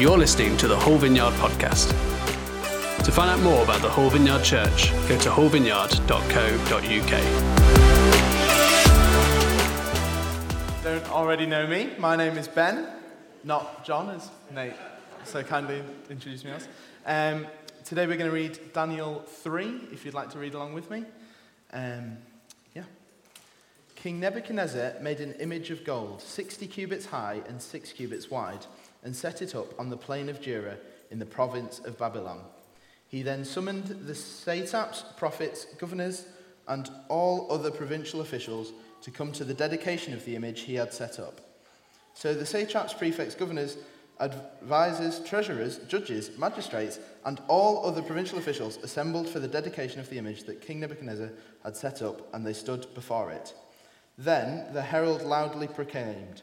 You're listening to the Hull Vineyard podcast. To find out more about the Hull Vineyard Church, go to hullvineyard.co.uk. Don't already know me. My name is Ben, not John, as Nate so kindly introduced me as. Um, today we're going to read Daniel 3, if you'd like to read along with me. Um, yeah. King Nebuchadnezzar made an image of gold, 60 cubits high and 6 cubits wide and set it up on the plain of Dura in the province of Babylon. He then summoned the satraps, prophets, governors, and all other provincial officials to come to the dedication of the image he had set up. So the satraps, prefects, governors, advisors, treasurers, judges, magistrates, and all other provincial officials assembled for the dedication of the image that King Nebuchadnezzar had set up, and they stood before it. Then the herald loudly proclaimed,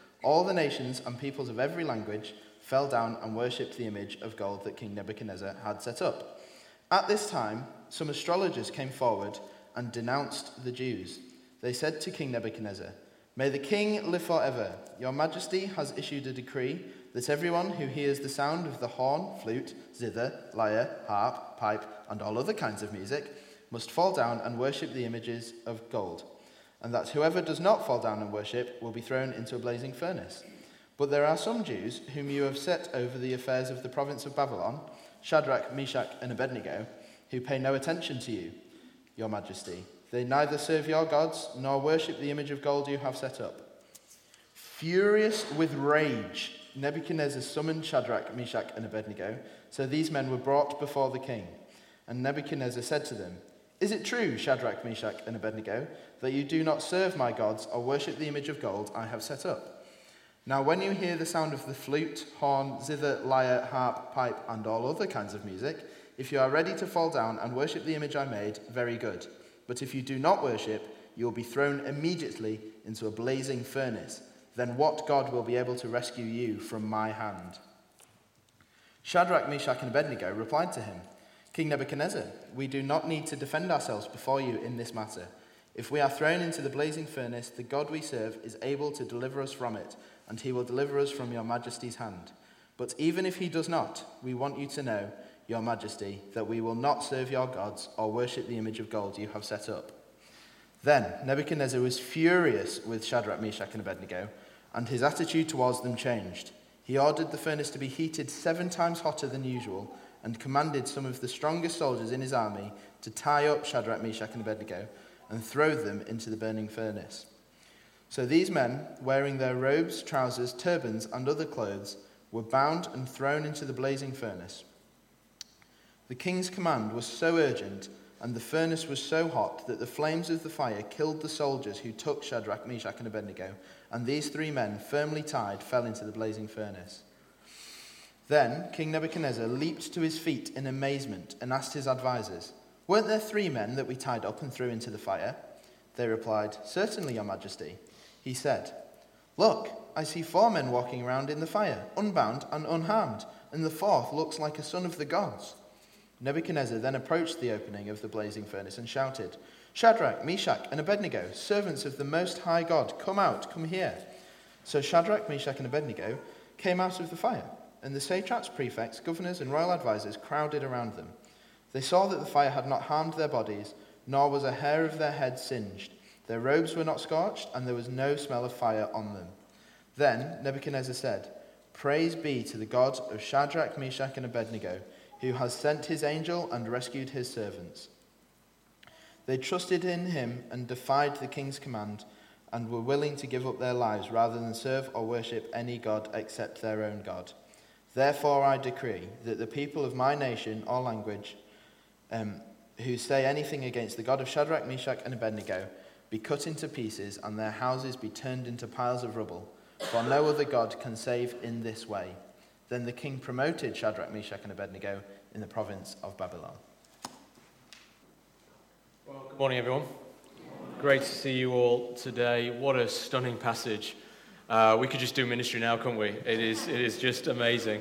all the nations and peoples of every language fell down and worshipped the image of gold that King Nebuchadnezzar had set up. At this time, some astrologers came forward and denounced the Jews. They said to King Nebuchadnezzar, May the king live forever. Your majesty has issued a decree that everyone who hears the sound of the horn, flute, zither, lyre, harp, pipe, and all other kinds of music must fall down and worship the images of gold and that whoever does not fall down and worship will be thrown into a blazing furnace. But there are some Jews whom you have set over the affairs of the province of Babylon, Shadrach, Meshach, and Abednego, who pay no attention to you, your majesty. They neither serve your gods nor worship the image of gold you have set up. Furious with rage, Nebuchadnezzar summoned Shadrach, Meshach, and Abednego. So these men were brought before the king. And Nebuchadnezzar said to them, Is it true, Shadrach, Meshach, and Abednego, that you do not serve my gods or worship the image of gold I have set up. Now, when you hear the sound of the flute, horn, zither, lyre, harp, pipe, and all other kinds of music, if you are ready to fall down and worship the image I made, very good. But if you do not worship, you will be thrown immediately into a blazing furnace. Then what God will be able to rescue you from my hand? Shadrach, Meshach, and Abednego replied to him, King Nebuchadnezzar, we do not need to defend ourselves before you in this matter. If we are thrown into the blazing furnace, the God we serve is able to deliver us from it, and he will deliver us from your majesty's hand. But even if he does not, we want you to know, your majesty, that we will not serve your gods or worship the image of gold you have set up. Then Nebuchadnezzar was furious with Shadrach, Meshach, and Abednego, and his attitude towards them changed. He ordered the furnace to be heated seven times hotter than usual, and commanded some of the strongest soldiers in his army to tie up Shadrach, Meshach, and Abednego and throw them into the burning furnace. So these men, wearing their robes, trousers, turbans, and other clothes, were bound and thrown into the blazing furnace. The king's command was so urgent, and the furnace was so hot that the flames of the fire killed the soldiers who took Shadrach, Meshach, and Abednego, and these three men, firmly tied, fell into the blazing furnace. Then King Nebuchadnezzar leaped to his feet in amazement and asked his advisers, Weren't there three men that we tied up and threw into the fire? They replied, Certainly, Your Majesty. He said, Look, I see four men walking around in the fire, unbound and unharmed, and the fourth looks like a son of the gods. Nebuchadnezzar then approached the opening of the blazing furnace and shouted, Shadrach, Meshach, and Abednego, servants of the Most High God, come out, come here. So Shadrach, Meshach, and Abednego came out of the fire, and the satraps, prefects, governors, and royal advisers crowded around them. They saw that the fire had not harmed their bodies, nor was a hair of their head singed. Their robes were not scorched, and there was no smell of fire on them. Then Nebuchadnezzar said, Praise be to the God of Shadrach, Meshach, and Abednego, who has sent his angel and rescued his servants. They trusted in him and defied the king's command, and were willing to give up their lives rather than serve or worship any god except their own God. Therefore, I decree that the people of my nation or language, um, who say anything against the God of Shadrach, Meshach, and Abednego be cut into pieces, and their houses be turned into piles of rubble. For no other God can save in this way. Then the king promoted Shadrach, Meshach, and Abednego in the province of Babylon. Well, good morning, everyone. Great to see you all today. What a stunning passage. Uh, we could just do ministry now, couldn't we? It is, it is just amazing.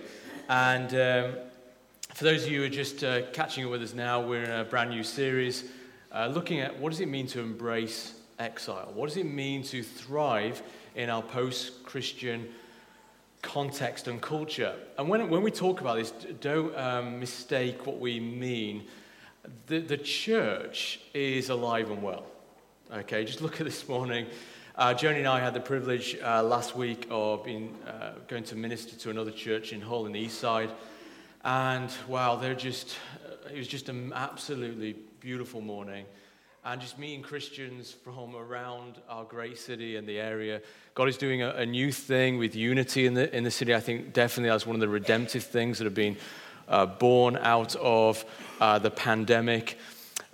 And um, for those of you who are just uh, catching up with us now, we're in a brand new series uh, looking at what does it mean to embrace exile? What does it mean to thrive in our post Christian context and culture? And when, when we talk about this, don't um, mistake what we mean. The, the church is alive and well. Okay, just look at this morning. Uh, Joni and I had the privilege uh, last week of being, uh, going to minister to another church in Hull in the east side. And wow, they're just, it was just an absolutely beautiful morning and just meeting Christians from around our great city and the area. God is doing a, a, new thing with unity in the, in the city. I think definitely that's one of the redemptive things that have been uh, born out of uh, the pandemic.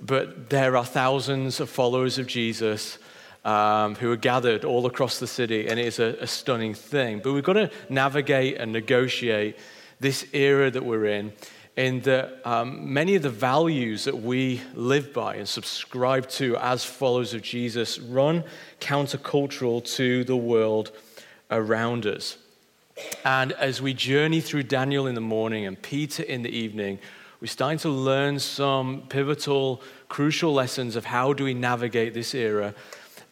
But there are thousands of followers of Jesus um, who are gathered all across the city, and it is a, a stunning thing. But we've got to navigate and negotiate this era that we're in in that um, many of the values that we live by and subscribe to as followers of Jesus run countercultural to the world around us. And as we journey through Daniel in the morning and Peter in the evening, we're starting to learn some pivotal, crucial lessons of how do we navigate this era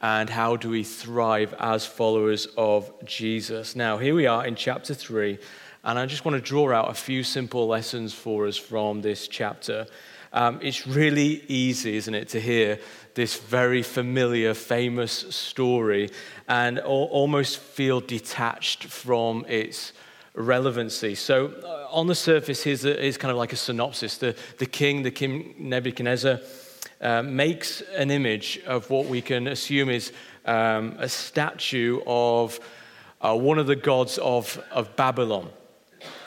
and how do we thrive as followers of Jesus. Now, here we are in chapter 3 and I just want to draw out a few simple lessons for us from this chapter. Um, it's really easy, isn't it, to hear this very familiar, famous story and almost feel detached from its relevancy. So, uh, on the surface, here's, a, here's, kind of like a synopsis. The, the king, the king Nebuchadnezzar, uh, makes an image of what we can assume is um, a statue of uh, one of the gods of, of Babylon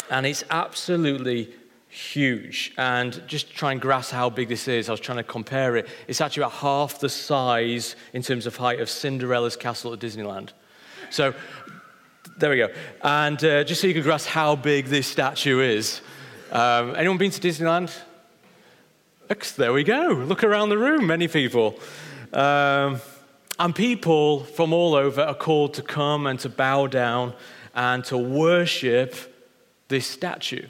and it's absolutely huge. And just try and grasp how big this is, I was trying to compare it. It's actually about half the size in terms of height of Cinderella's castle at Disneyland. So there we go. And uh, just so you can grasp how big this statue is. Um, anyone been to Disneyland? There we go. Look around the room, many people. Um, and people from all over are called to come and to bow down and to worship this statue.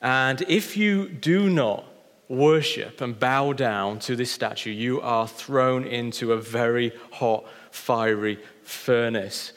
And if you do not worship and bow down to this statue, you are thrown into a very hot, fiery furnace.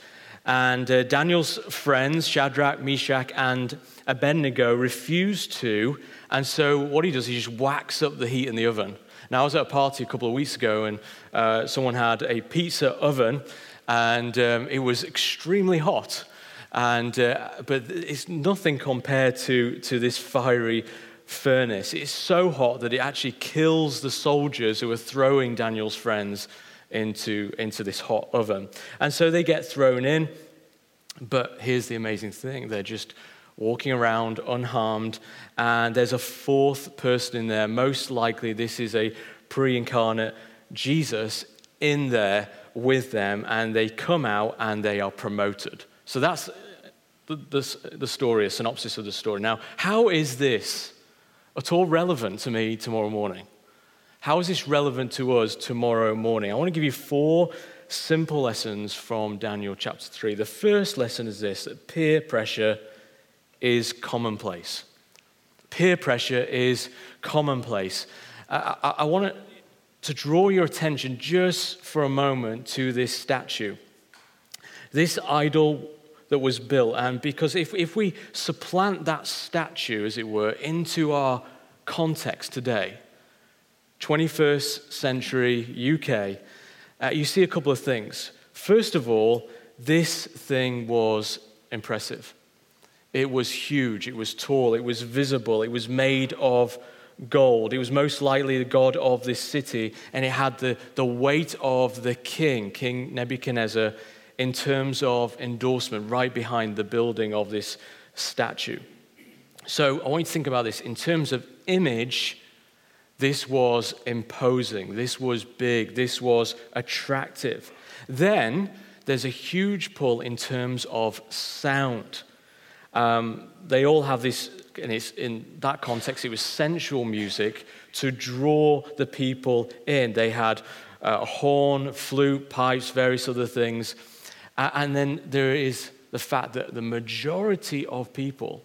And uh, Daniel's friends, Shadrach, Meshach, and Abednego, refuse to. And so what he does, he just whacks up the heat in the oven. Now, I was at a party a couple of weeks ago, and uh, someone had a pizza oven, and um, it was extremely hot. And, uh, but it's nothing compared to, to this fiery furnace. It's so hot that it actually kills the soldiers who are throwing Daniel's friends into, into this hot oven. And so they get thrown in. But here's the amazing thing they're just walking around unharmed. And there's a fourth person in there. Most likely, this is a pre incarnate Jesus in there with them. And they come out and they are promoted. So that's the, the, the story, a synopsis of the story. Now, how is this at all relevant to me tomorrow morning? How is this relevant to us tomorrow morning? I want to give you four simple lessons from Daniel chapter 3. The first lesson is this that peer pressure is commonplace. Peer pressure is commonplace. I, I, I want to draw your attention just for a moment to this statue. This idol that was built. And because if, if we supplant that statue, as it were, into our context today, 21st century UK, uh, you see a couple of things. First of all, this thing was impressive. It was huge, it was tall, it was visible, it was made of gold. It was most likely the god of this city, and it had the, the weight of the king, King Nebuchadnezzar, in terms of endorsement right behind the building of this statue. So I want you to think about this in terms of image. This was imposing, this was big, this was attractive. Then there's a huge pull in terms of sound. Um, they all have this, and it's in that context, it was sensual music to draw the people in. They had uh, horn, flute, pipes, various other things. Uh, and then there is the fact that the majority of people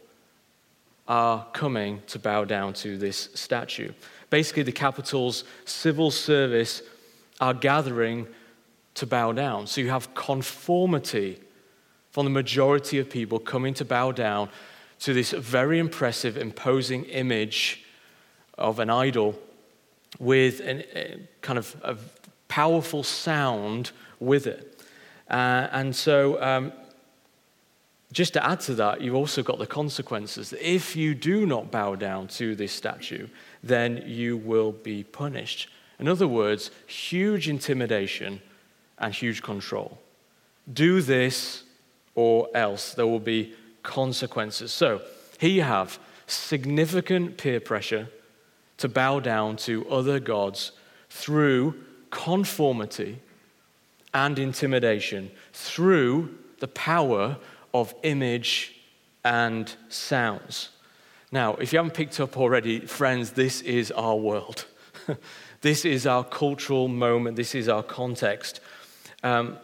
are coming to bow down to this statue. Basically, the capital's civil service are gathering to bow down. So you have conformity from the majority of people coming to bow down to this very impressive, imposing image of an idol with a kind of a powerful sound with it. Uh, and so, um, just to add to that, you've also got the consequences. If you do not bow down to this statue, then you will be punished. In other words, huge intimidation and huge control. Do this or else there will be consequences. So, here you have significant peer pressure to bow down to other gods through conformity and intimidation, through the power of image and sounds. Now, if you haven't picked up already, friends, this is our world. this is our cultural moment. This is our context. Um,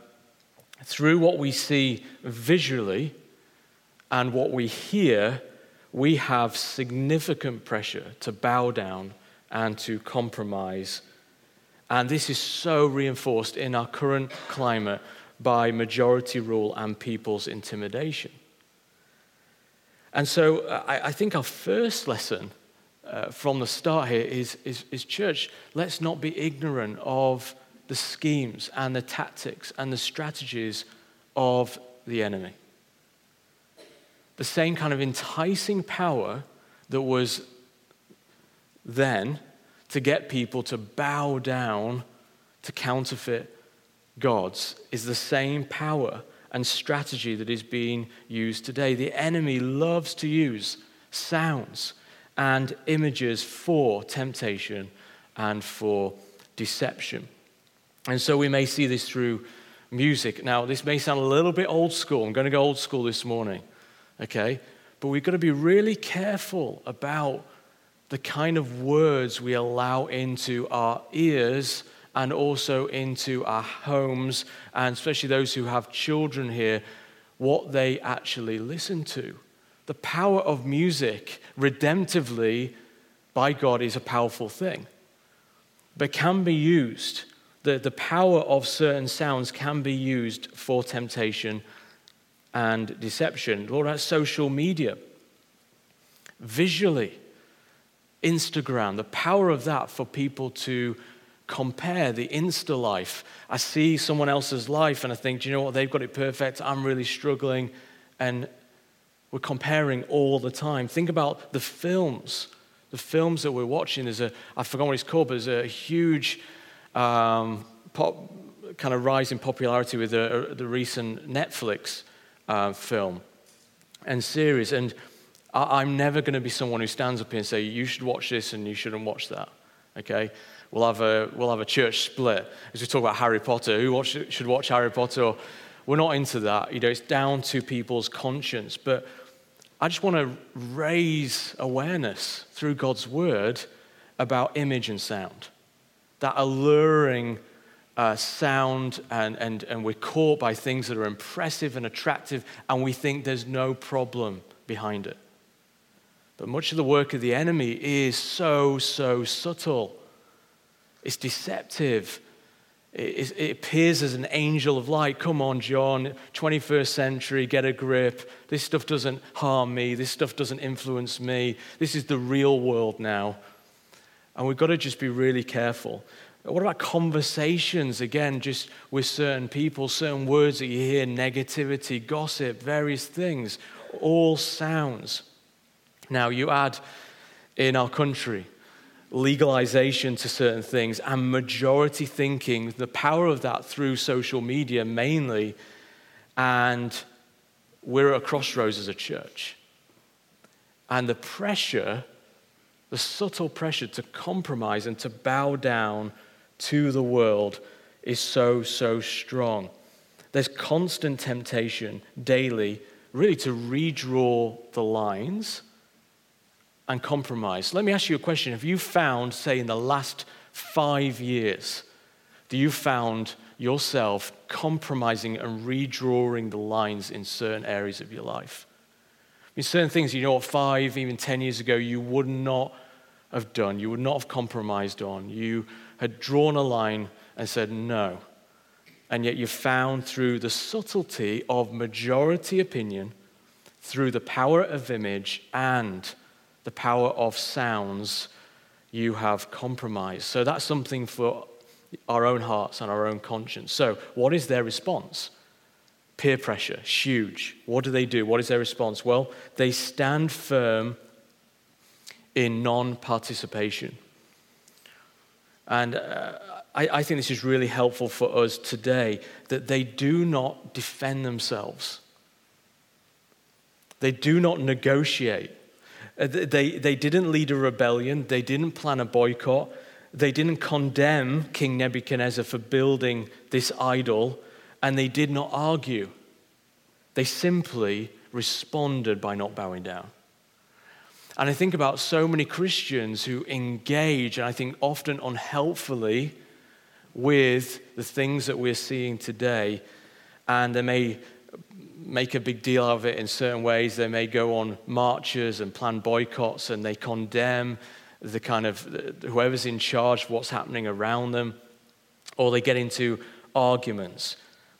through what we see visually and what we hear, we have significant pressure to bow down and to compromise. And this is so reinforced in our current climate by majority rule and people's intimidation. And so uh, I, I think our first lesson uh, from the start here is, is, is church, let's not be ignorant of the schemes and the tactics and the strategies of the enemy. The same kind of enticing power that was then to get people to bow down to counterfeit gods is the same power and strategy that is being used today. The enemy loves to use sounds and images for temptation and for deception. And so we may see this through music. Now, this may sound a little bit old school. I'm going to go old school this morning, okay? But we've got to be really careful about the kind of words we allow into our ears and also into our homes, and especially those who have children here, what they actually listen to. The power of music, redemptively, by God, is a powerful thing, but can be used. The, the power of certain sounds can be used for temptation and deception. What about social media? Visually, Instagram, the power of that for people to compare the Insta life. I see someone else's life and I think, do you know what? They've got it perfect. I'm really struggling. And we're comparing all the time. Think about the films. The films that we're watching, there's a, I forgot what it's called, but there's a huge um, pop, kind of rise in popularity with the, the recent Netflix uh, film and series. And I, I'm never going to be someone who stands up here and say, you should watch this and you shouldn't watch that. Okay? We'll have a, we'll have a church split. As we talk about Harry Potter, who watch, should watch Harry Potter? We're not into that. You know, it's down to people's conscience. But I just want to raise awareness through God's word about image and sound. That alluring uh, sound, and, and, and we're caught by things that are impressive and attractive, and we think there's no problem behind it. But much of the work of the enemy is so, so subtle. It's deceptive. It, it, appears as an angel of light. Come on, John, 21st century, get a grip. This stuff doesn't harm me. This stuff doesn't influence me. This is the real world now. And we've got to just be really careful. What about conversations? Again, just with certain people, certain words that you hear, negativity, gossip, various things, all sounds. Now, you add in our country, legalization to certain things and majority thinking, the power of that through social media mainly. And we're at a crossroads as a church. And the pressure, the subtle pressure to compromise and to bow down to the world is so, so strong. There's constant temptation daily really to redraw the lines and compromise. Let me ask you a question. Have you found, say, in the last five years, do you found yourself compromising and redrawing the lines in certain areas of your life? Mean, certain things, you know five, even 10 years ago, you would not have done, you would not have compromised on. You had drawn a line and said no. And yet you found through the subtlety of majority opinion, through the power of image and the power of sounds, you have compromised. So that's something for our own hearts and our own conscience. So, what is their response? Peer pressure, huge. What do they do? What is their response? Well, they stand firm in non participation. And uh, I, I think this is really helpful for us today that they do not defend themselves, they do not negotiate. Uh, they, they didn't lead a rebellion, they didn't plan a boycott, they didn't condemn King Nebuchadnezzar for building this idol, and they did not argue. They simply responded by not bowing down. And I think about so many Christians who engage, and I think often unhelpfully, with the things that we're seeing today. And they may make a big deal of it in certain ways. They may go on marches and plan boycotts and they condemn the kind of whoever's in charge of what's happening around them, or they get into arguments.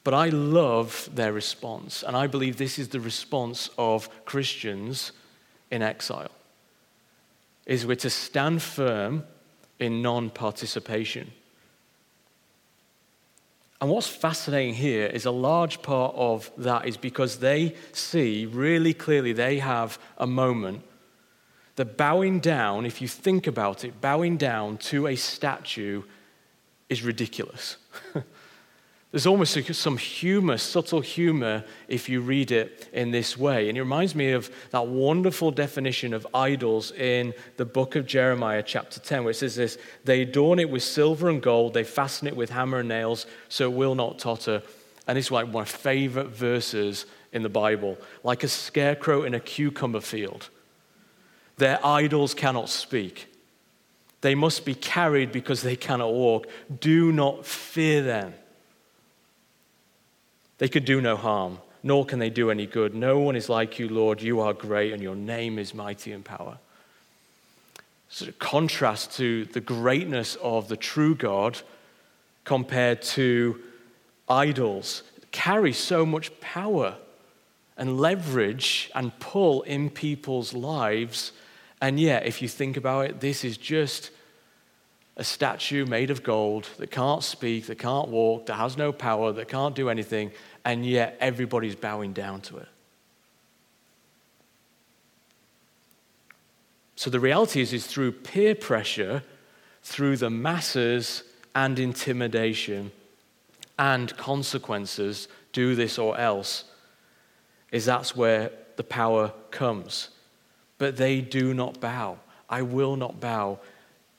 But I love their response, and I believe this is the response of Christians in exile. Is we're to stand firm in non-participation. And what's fascinating here is a large part of that is because they see really clearly they have a moment that bowing down, if you think about it, bowing down to a statue is ridiculous. There's almost some humor, subtle humor, if you read it in this way. And it reminds me of that wonderful definition of idols in the book of Jeremiah, chapter 10, where it says this They adorn it with silver and gold, they fasten it with hammer and nails, so it will not totter. And it's like one of my favorite verses in the Bible, like a scarecrow in a cucumber field. Their idols cannot speak. They must be carried because they cannot walk. Do not fear them. They could do no harm, nor can they do any good. No one is like you, Lord. You are great, and your name is mighty in power. Sort of contrast to the greatness of the true God compared to idols carry so much power and leverage and pull in people's lives. And yet, if you think about it, this is just a statue made of gold that can't speak, that can't walk, that has no power, that can't do anything, and yet everybody's bowing down to it. So the reality is, is through peer pressure, through the masses and intimidation and consequences, do this or else, is that's where the power comes. But they do not bow. I will not bow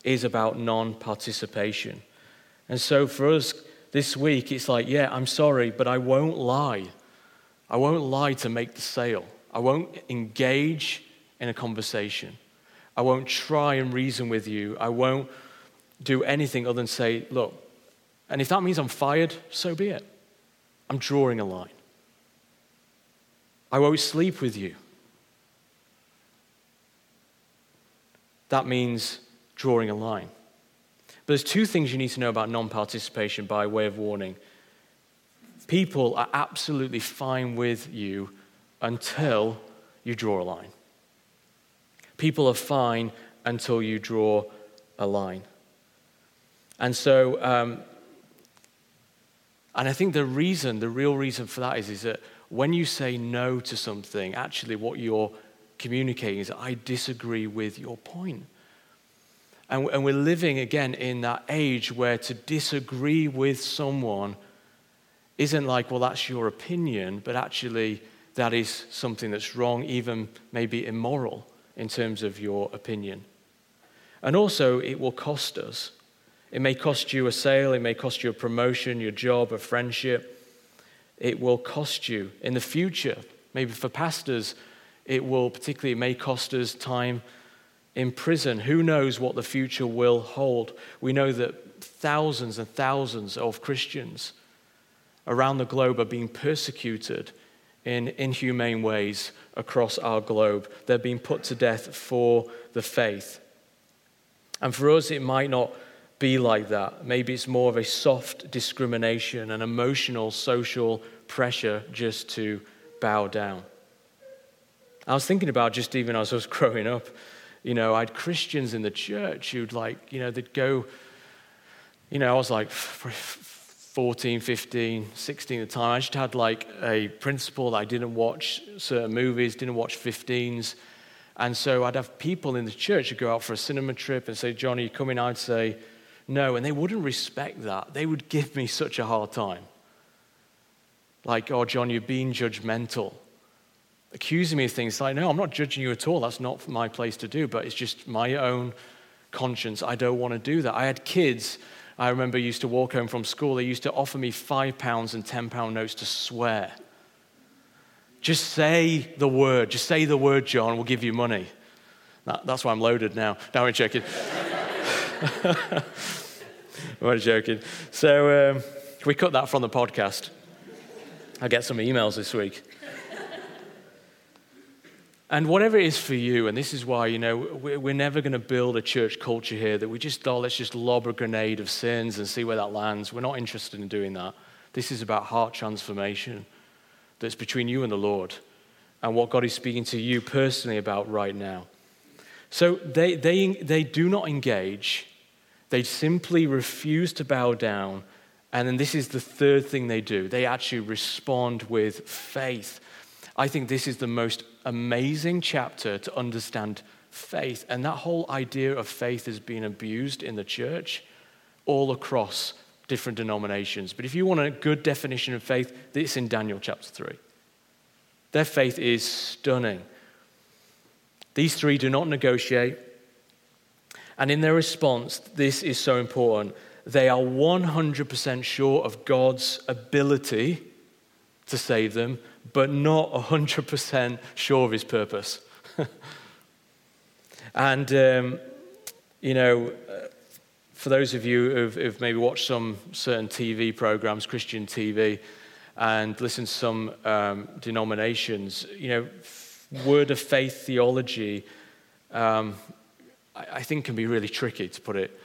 is about non participation. And so for us this week, it's like, yeah, I'm sorry, but I won't lie. I won't lie to make the sale. I won't engage in a conversation. I won't try and reason with you. I won't do anything other than say, look, and if that means I'm fired, so be it. I'm drawing a line. I won't sleep with you. That means drawing a line. But there's two things you need to know about non participation by way of warning. People are absolutely fine with you until you draw a line. People are fine until you draw a line. And so, um, and I think the reason, the real reason for that is, is that when you say no to something, actually what you're communicating is, I disagree with your point. And, and we're living again in that age where to disagree with someone isn't like, well, that's your opinion, but actually that is something that's wrong, even maybe immoral in terms of your opinion. And also, it will cost us. It may cost you a sale, it may cost you a promotion, your job, a friendship. It will cost you in the future. Maybe for pastors, it will particularly, it may cost us time in prison. Who knows what the future will hold? We know that thousands and thousands of Christians around the globe are being persecuted in inhumane ways across our globe. They're being put to death for the faith. And for us, it might not be like that. Maybe it's more of a soft discrimination, an emotional, social pressure just to bow down. I was thinking about just even as I was growing up, you know, I had Christians in the church who'd like, you know, they'd go, you know, I was like 14, 15, 16 at the time. I just had like a principle that I didn't watch certain movies, didn't watch 15s. And so I'd have people in the church who go out for a cinema trip and say, Johnny, you coming? I'd say, no. And they wouldn't respect that. They would give me such a hard time. Like, oh, John, you're being judgmental. Accusing me of things like, no, I'm not judging you at all. That's not my place to do, but it's just my own conscience. I don't want to do that. I had kids, I remember, used to walk home from school. They used to offer me five pounds and ten pound notes to swear. Just say the word. Just say the word, John. We'll give you money. That, that's why I'm loaded now. Now I'm joking. I'm joking. So um, we cut that from the podcast? I get some emails this week. And whatever it is for you, and this is why, you know, we're never going to build a church culture here that we just, oh, let's just lob a grenade of sins and see where that lands. We're not interested in doing that. This is about heart transformation that's between you and the Lord and what God is speaking to you personally about right now. So they, they, they do not engage, they simply refuse to bow down. And then this is the third thing they do they actually respond with faith. I think this is the most amazing chapter to understand faith. And that whole idea of faith is being abused in the church all across different denominations. But if you want a good definition of faith, it's in Daniel chapter 3. Their faith is stunning. These three do not negotiate. And in their response, this is so important. They are 100% sure of God's ability to save them, but not 100% sure of his purpose. and, um, you know, for those of you who've, who've, maybe watched some certain TV programs, Christian TV, and listened to some um, denominations, you know, word of faith theology, um, I, I, think can be really tricky, to put it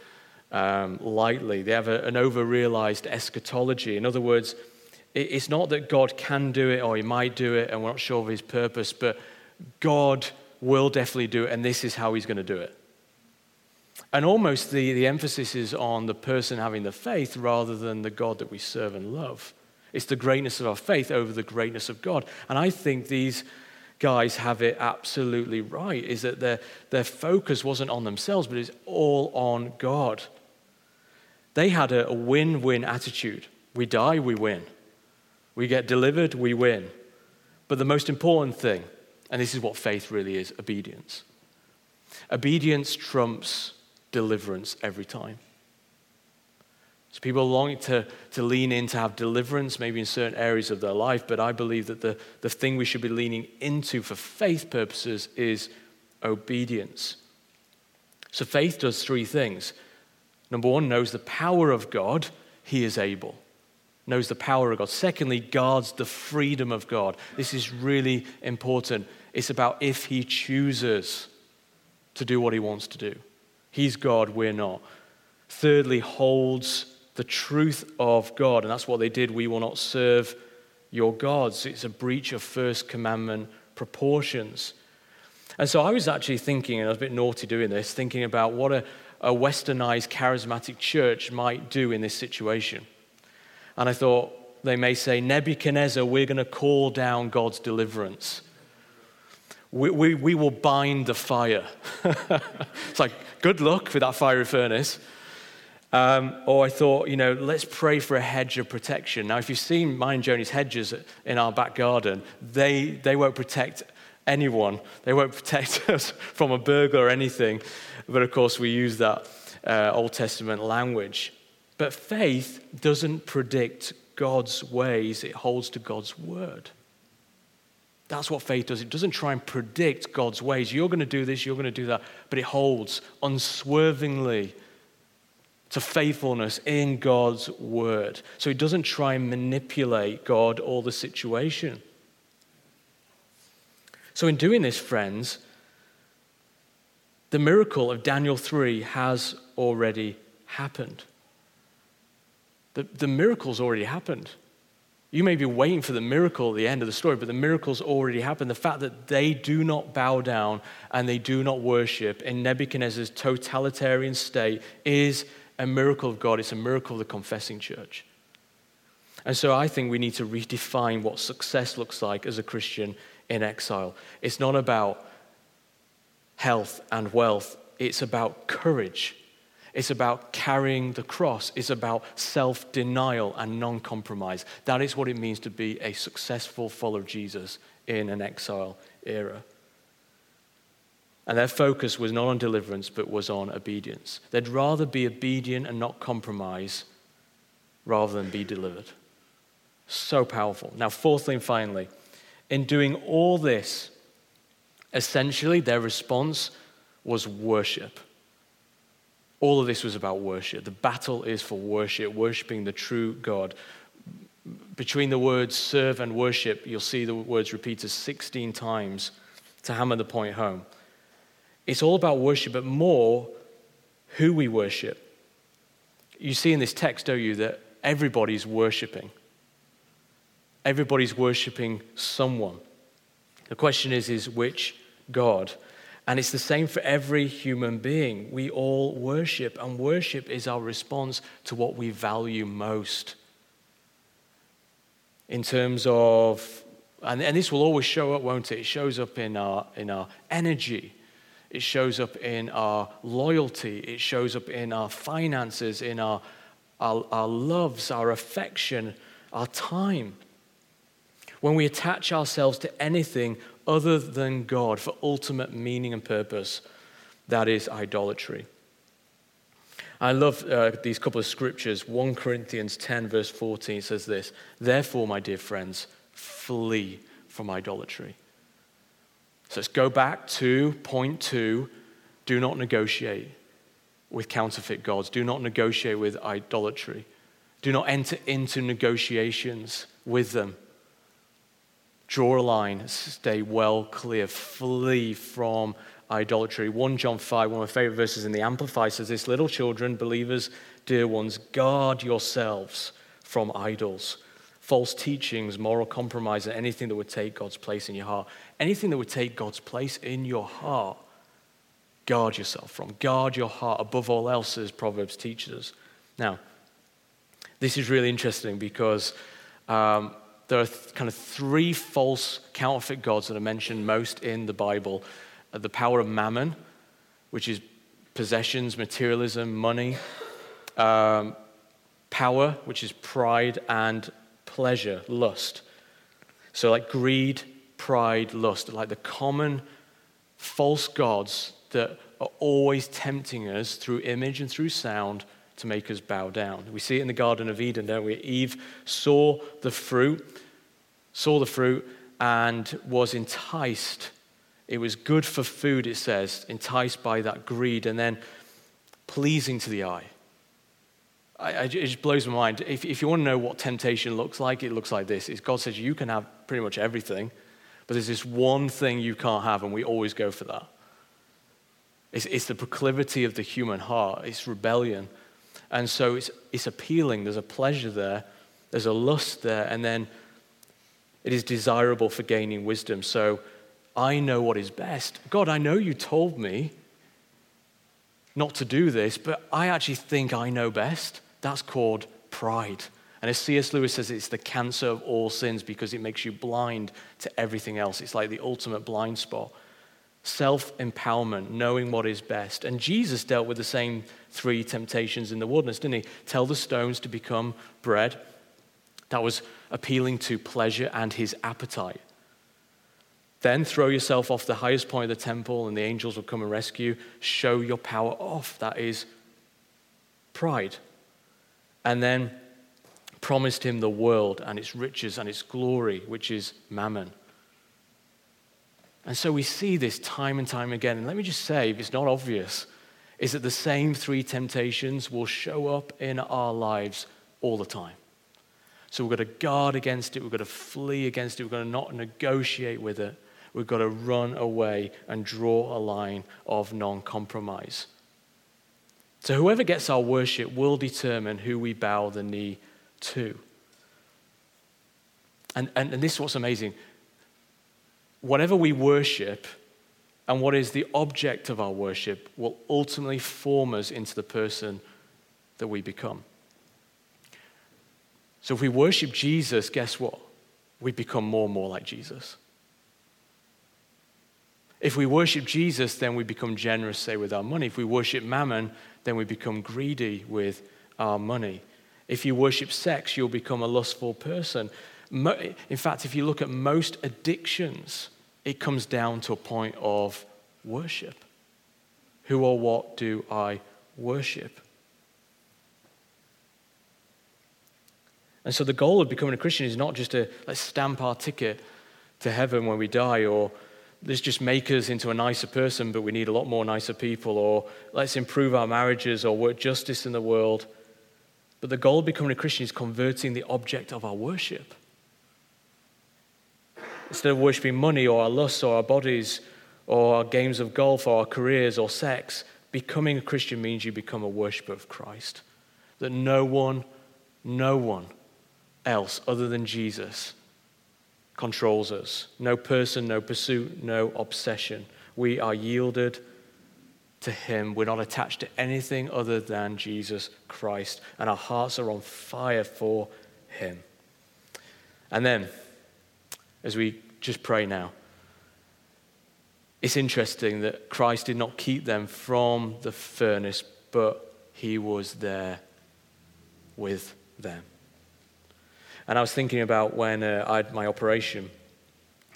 um, lightly. They have a, an over realized eschatology. In other words, it's not that God can do it or he might do it and we're not sure of his purpose, but God will definitely do it, and this is how he's going to do it. And almost the, the emphasis is on the person having the faith rather than the God that we serve and love. It's the greatness of our faith over the greatness of God. And I think these guys have it absolutely right, is that their, their focus wasn't on themselves, but it's all on God. They had a, a win win attitude. We die, we win. We get delivered, we win. But the most important thing, and this is what faith really is obedience. Obedience trumps deliverance every time. So people are longing to, to lean in to have deliverance, maybe in certain areas of their life, but I believe that the, the thing we should be leaning into for faith purposes is obedience. So faith does three things. Number one, knows the power of God, he is able. Knows the power of God. Secondly, guards the freedom of God. This is really important. It's about if he chooses to do what he wants to do. He's God, we're not. Thirdly, holds the truth of God, and that's what they did. We will not serve your gods. It's a breach of first commandment proportions. And so I was actually thinking, and I was a bit naughty doing this, thinking about what a, a westernized charismatic church might do in this situation. And I thought, they may say, Nebuchadnezzar, we're going to call down God's deliverance we, we, we will bind the fire. it's like, good luck with that fiery furnace. Um, or I thought, you know, let's pray for a hedge of protection. Now, if you've seen mine and Joni's hedges in our back garden, they, they won't protect anyone. They won't protect us from a burglar or anything. But of course, we use that uh, Old Testament language. But faith doesn't predict God's ways, it holds to God's word. That's what faith does. It doesn't try and predict God's ways. You're going to do this, you're going to do that, but it holds unswervingly to faithfulness in God's word. So it doesn't try and manipulate God or the situation. So, in doing this, friends, the miracle of Daniel 3 has already happened. The, the miracle's already happened. You may be waiting for the miracle at the end of the story, but the miracle's already happened. The fact that they do not bow down and they do not worship in Nebuchadnezzar's totalitarian state is a miracle of God. It's a miracle of the confessing church. And so I think we need to redefine what success looks like as a Christian in exile. It's not about health and wealth, it's about courage. It's about carrying the cross. It's about self denial and non compromise. That is what it means to be a successful follower of Jesus in an exile era. And their focus was not on deliverance, but was on obedience. They'd rather be obedient and not compromise rather than be delivered. So powerful. Now, fourthly and finally, in doing all this, essentially their response was worship. All of this was about worship. The battle is for worship, worshiping the true God. Between the words serve and worship, you'll see the words repeated 16 times to hammer the point home. It's all about worship, but more who we worship. You see in this text, don't you, that everybody's worshiping. Everybody's worshiping someone. The question is, is which God? And it's the same for every human being. We all worship, and worship is our response to what we value most. In terms of, and, and this will always show up, won't it? It shows up in our, in our energy, it shows up in our loyalty. It shows up in our finances, in our, our, our loves, our affection, our time. When we attach ourselves to anything other than God for ultimate meaning and purpose, that is idolatry. I love uh, these couple of scriptures. 1 Corinthians 10, verse 14 says this Therefore, my dear friends, flee from idolatry. So let's go back to point two do not negotiate with counterfeit gods, do not negotiate with idolatry, do not enter into negotiations with them. Draw a line, stay well clear, flee from idolatry. 1 John 5, one of my favorite verses in the Amplified says this Little children, believers, dear ones, guard yourselves from idols false teachings, moral compromise, and anything that would take God's place in your heart. Anything that would take God's place in your heart, guard yourself from. Guard your heart above all else, as Proverbs teaches us. Now, this is really interesting because um, there are th- kind of three false counterfeit gods that are mentioned most in the Bible uh, the power of mammon, which is possessions, materialism, money, um, power, which is pride, and pleasure, lust. So, like greed, pride, lust, like the common false gods that are always tempting us through image and through sound to make us bow down. We see it in the Garden of Eden, don't we? Eve saw the fruit, saw the fruit, and was enticed. It was good for food, it says, enticed by that greed, and then pleasing to the eye. I, it just blows my mind. If, if you want to know what temptation looks like, it looks like this. It's God says you can have pretty much everything, but there's this one thing you can't have, and we always go for that. It's, it's the proclivity of the human heart, it's rebellion. And so it's, it's appealing. There's a pleasure there, there's a lust there, and then it is desirable for gaining wisdom. So I know what is best. God, I know you told me not to do this, but I actually think I know best. That's called pride. And as C.S. Lewis says, it's the cancer of all sins because it makes you blind to everything else. It's like the ultimate blind spot. Self empowerment, knowing what is best. And Jesus dealt with the same three temptations in the wilderness, didn't he? Tell the stones to become bread. That was appealing to pleasure and his appetite. Then throw yourself off the highest point of the temple, and the angels will come and rescue. Show your power off. That is pride and then promised him the world and its riches and its glory, which is mammon. And so we see this time and time again. And let me just say, if it's not obvious, is that the same three temptations will show up in our lives all the time. So we've got to guard against it, we've got to flee against it, we've got to not negotiate with it, we've got to run away and draw a line of non compromise. So whoever gets our worship will determine who we bow the knee to. And, and, and this is what's amazing. Whatever we worship and what is the object of our worship will ultimately form us into the person that we become. So if we worship Jesus, guess what? We become more and more like Jesus. If we worship Jesus, then we become generous, say, with our money. If we worship mammon, then we become greedy with our money. If you worship sex, you'll become a lustful person. In fact, if you look at most addictions, it comes down to a point of worship. Who or what do I worship? And so the goal of becoming a Christian is not just to let's stamp our ticket to heaven when we die, or let's just make us into a nicer person, but we need a lot more nicer people, or let's improve our marriages or work justice in the world. But the goal of becoming a Christian is converting the object of our worship. Instead of worshiping money or our lusts or our bodies or our games of golf or our careers or sex, becoming a Christian means you become a worshiper of Christ. That no one, no one else other than Jesus controls us. No person, no pursuit, no obsession. We are yielded to Him. We're not attached to anything other than Jesus Christ, and our hearts are on fire for Him. And then, as we just pray now, it's interesting that Christ did not keep them from the furnace, but He was there with them. And I was thinking about when uh, I had my operation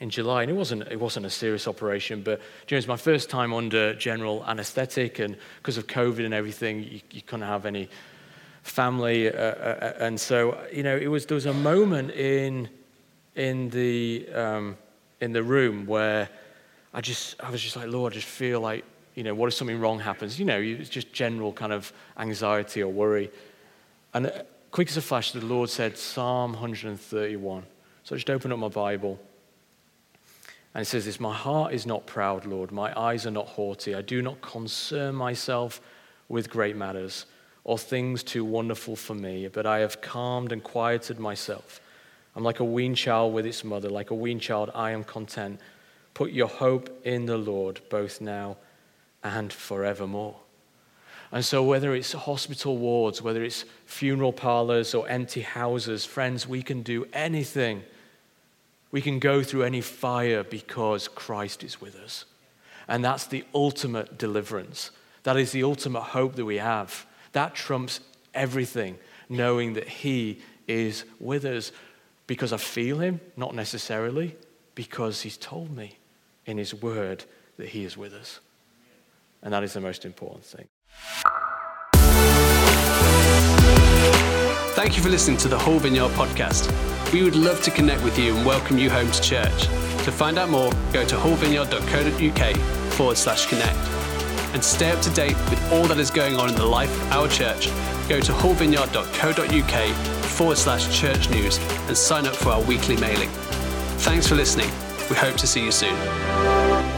in July, and it wasn't, it wasn't a serious operation, but you know, it was my first time under general anesthetic, and because of COVID and everything, you, you couldn't have any family. Uh, uh, uh, and so, you know, it was, there was a moment in, in, the, um, in the room where I, just, I was just like, Lord, I just feel like, you know, what if something wrong happens? You know, it's just general kind of anxiety or worry. And uh, quick as a flash, the Lord said Psalm 131. So I just opened up my Bible. And it says this My heart is not proud, Lord. My eyes are not haughty. I do not concern myself with great matters or things too wonderful for me, but I have calmed and quieted myself. I'm like a weaned child with its mother. Like a weaned child, I am content. Put your hope in the Lord, both now and forevermore. And so, whether it's hospital wards, whether it's funeral parlors or empty houses, friends, we can do anything. We can go through any fire because Christ is with us. And that's the ultimate deliverance. That is the ultimate hope that we have. That trumps everything, knowing that He is with us because I feel Him, not necessarily, because He's told me in His Word that He is with us. And that is the most important thing. Thank you for listening to the Hull Vineyard podcast. We would love to connect with you and welcome you home to church. To find out more, go to hullvineyard.co.uk forward slash connect. And stay up to date with all that is going on in the life of our church, go to hullvineyard.co.uk forward slash church news and sign up for our weekly mailing. Thanks for listening. We hope to see you soon.